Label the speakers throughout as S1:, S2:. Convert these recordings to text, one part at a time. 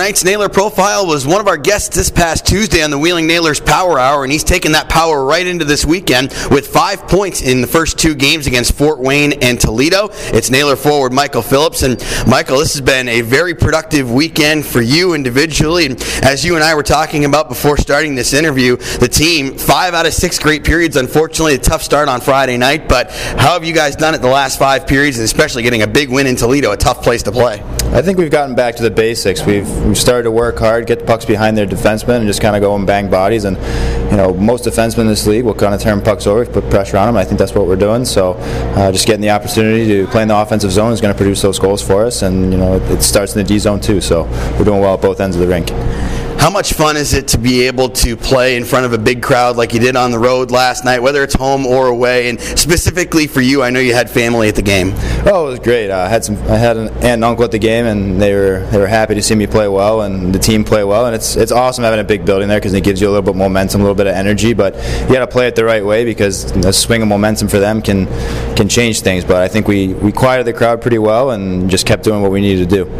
S1: Tonight's Nailer profile was one of our guests this past Tuesday on the Wheeling Nailers Power Hour, and he's taken that power right into this weekend with five points in the first two games against Fort Wayne and Toledo. It's Nailer forward Michael Phillips. And Michael, this has been a very productive weekend for you individually. And as you and I were talking about before starting this interview, the team, five out of six great periods. Unfortunately, a tough start on Friday night, but how have you guys done it the last five periods, and especially getting a big win in Toledo, a tough place to play?
S2: I think we've gotten back to the basics. We've, we've started to work hard, get the pucks behind their defensemen, and just kind of go and bang bodies. And you know, most defensemen in this league will kind of turn pucks over, put pressure on them. I think that's what we're doing. So, uh, just getting the opportunity to play in the offensive zone is going to produce those goals for us. And you know, it, it starts in the D zone too. So, we're doing well at both ends of the rink.
S1: How much fun is it to be able to play in front of a big crowd like you did on the road last night, whether it's home or away? And specifically for you, I know you had family at the game.
S2: Oh, it was great. I had some. I had an aunt and uncle at the game, and they were they were happy to see me play well and the team play well. And it's it's awesome having a big building there because it gives you a little bit of momentum, a little bit of energy. But you got to play it the right way because a swing of momentum for them can can change things. But I think we we quieted the crowd pretty well and just kept doing what we needed to do.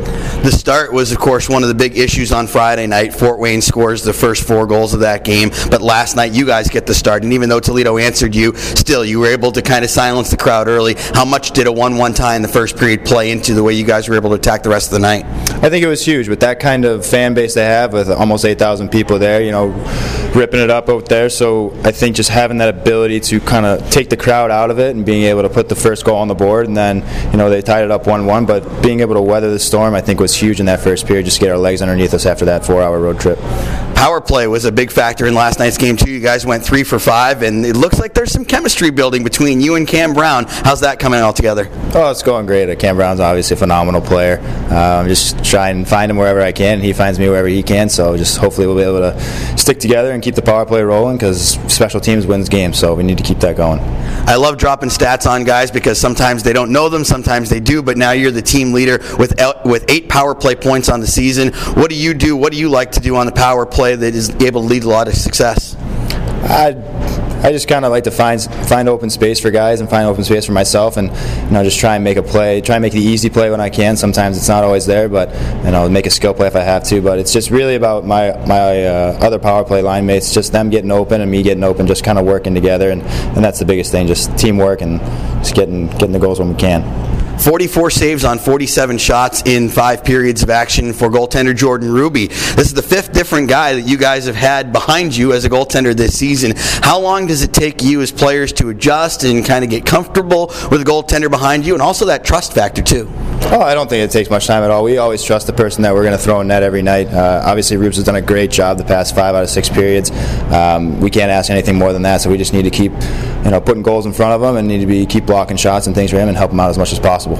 S1: The start was, of course, one of the big issues on Friday night. Fort Wayne scores the first four goals of that game, but last night you guys get the start. And even though Toledo answered you, still you were able to kind of silence the crowd early. How much did a 1 1 tie in the first period play into the way you guys were able to attack the rest of the night?
S2: I think it was huge with that kind of fan base they have, with almost 8,000 people there, you know, ripping it up out there. So I think just having that ability to kind of take the crowd out of it and being able to put the first goal on the board, and then, you know, they tied it up 1 1. But being able to weather the storm, I think, was huge in that first period, just to get our legs underneath us after that four hour road trip.
S1: Power play was a big factor in last night's game, too. You guys went three for five, and it looks like there's some chemistry building between you and Cam Brown. How's that coming all together?
S2: Oh, it's going great. Cam Brown's obviously a phenomenal player. Um, I'm just try and find him wherever I can. He finds me wherever he can. So just hopefully we'll be able to stick together and keep the power play rolling because special teams wins games. So we need to keep that going.
S1: I love dropping stats on guys because sometimes they don't know them, sometimes they do. But now you're the team leader with with eight power play points on the season. What do you do? What do you like to do on the power play that is able to lead a lot of success?
S2: I I just kind of like to find find open space for guys and find open space for myself, and you know just try and make a play, try and make the easy play when I can. Sometimes it's not always there, but you know make a skill play if I have to. But it's just really about my my uh, other power play line mates, just them getting open and me getting open, just kind of working together, and, and that's the biggest thing, just teamwork and just getting getting the goals when we can.
S1: 44 saves on 47 shots in five periods of action for goaltender Jordan Ruby. This is the fifth different guy that you guys have had behind you as a goaltender this season. How long does it take you as players to adjust and kind of get comfortable with a goaltender behind you and also that trust factor too?
S2: Oh, I don't think it takes much time at all. We always trust the person that we're going to throw in net every night. Uh, obviously, Rubes has done a great job the past five out of six periods. Um, we can't ask anything more than that, so we just need to keep, you know, putting goals in front of him and need to be keep blocking shots and things for him and help him out as much as possible.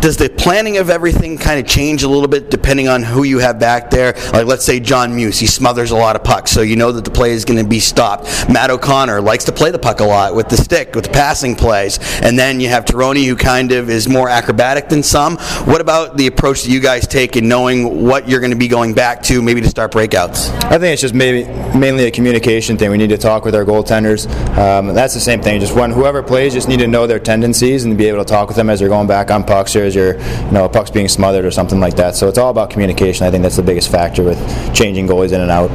S1: Does the planning of everything kind of change a little bit depending on who you have back there? Like, let's say John Muse, he smothers a lot of pucks, so you know that the play is going to be stopped. Matt O'Connor likes to play the puck a lot with the stick, with the passing plays, and then you have Tironi, who kind of is more acrobatic than some. What about the approach that you guys take in knowing what you're going to be going back to, maybe to start breakouts?
S2: I think it's just maybe mainly a communication thing. We need to talk with our goaltenders. Um, that's the same thing. Just when whoever plays, just need to know their tendencies and be able to talk with them as they're going back on pucks or as you're, you know, puck's being smothered or something like that. So it's all about communication. I think that's the biggest factor with changing goalies in and out.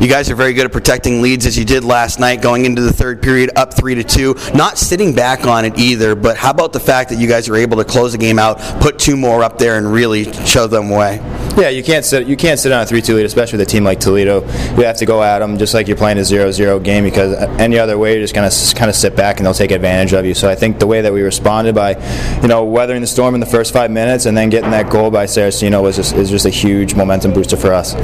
S1: You guys are very good at protecting leads as you did last night, going into the third period up three to two. Not sitting back on it either, but how about the fact that you guys are able to close the game out, put two more up there, and really show them way?
S2: Yeah, you can't sit you can't sit on a three-two lead, especially with a team like Toledo. You have to go at them just like you're playing a 0-0 game because any other way you're just gonna kind of sit back and they'll take advantage of you. So I think the way that we responded by, you know, weathering the storm in the first five minutes and then getting that goal by Saraceno was just is just a huge momentum booster for us.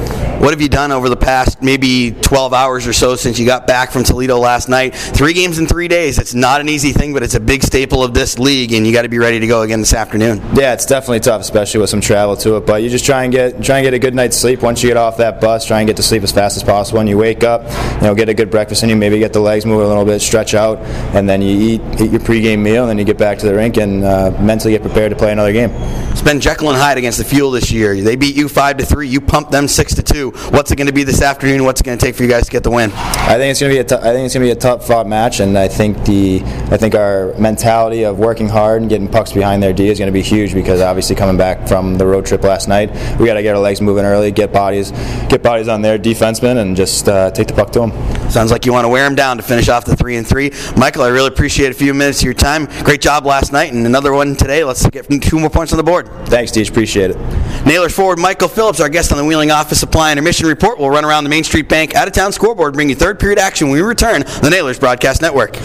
S1: What have you done over the past maybe 12 hours or so since you got back from Toledo last night? Three games in three days. It's not an easy thing, but it's a big staple of this league, and you got to be ready to go again this afternoon.
S2: Yeah, it's definitely tough, especially with some travel to it. But you just try and get try and get a good night's sleep once you get off that bus. Try and get to sleep as fast as possible. And you wake up, you know, get a good breakfast and you maybe get the legs move a little bit, stretch out, and then you eat eat your pregame meal, and then you get back to the rink and uh, mentally get prepared to play another game.
S1: It's been Jekyll and Hyde against the Fuel this year. They beat you five to three. You pumped them six to two. What's it going to be this afternoon? What's it going to take for you guys to get the win?
S2: I think it's going to be a t- I think it's going to be a tough fought match, and I think the I think our mentality of working hard and getting pucks behind their D is going to be huge because obviously coming back from the road trip last night, we got to get our legs moving early, get bodies, get bodies on their defensemen, and just uh, take the puck to them.
S1: Sounds like you want to wear them down to finish off the three and three. Michael, I really appreciate a few minutes of your time. Great job last night, and another one today. Let's get two more points on the board.
S2: Thanks, Deej. Appreciate it.
S1: Nailers forward Michael Phillips, our guest on the Wheeling Office Supply and Intermission Report, will run around the Main Street Bank out of town scoreboard, bring you third period action when we return. The Nailers Broadcast Network.